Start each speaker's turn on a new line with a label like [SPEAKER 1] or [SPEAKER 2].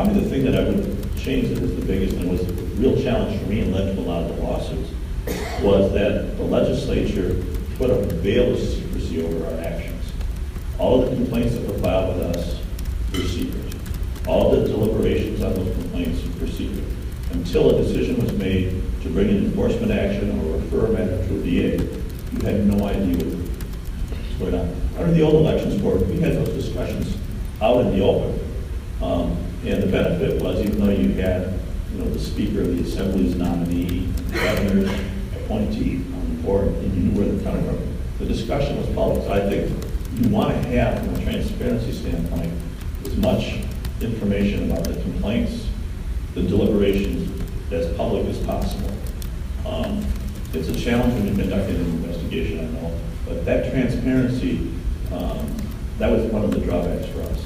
[SPEAKER 1] Probably the thing that I would change that was the biggest and was a real challenge for me and led to a lot of the lawsuits was that the legislature put a veil of secrecy over our actions. All of the complaints that were filed with us were secret. All the deliberations on those complaints were secret. Until a decision was made to bring an enforcement action or refer a matter to a DA, you had no idea what was going on. Under the old elections board, we had those discussions out in the open. Benefit was, even though you had, you know, the speaker of the assembly's nominee, governor's appointee on the board, and you knew where they're coming the discussion was public. So I think you want to have, from a transparency standpoint, as much information about the complaints, the deliberations, as public as possible. Um, It's a challenge when you're conducting an investigation, I know, but that transparency, um, that was one of the drawbacks for us.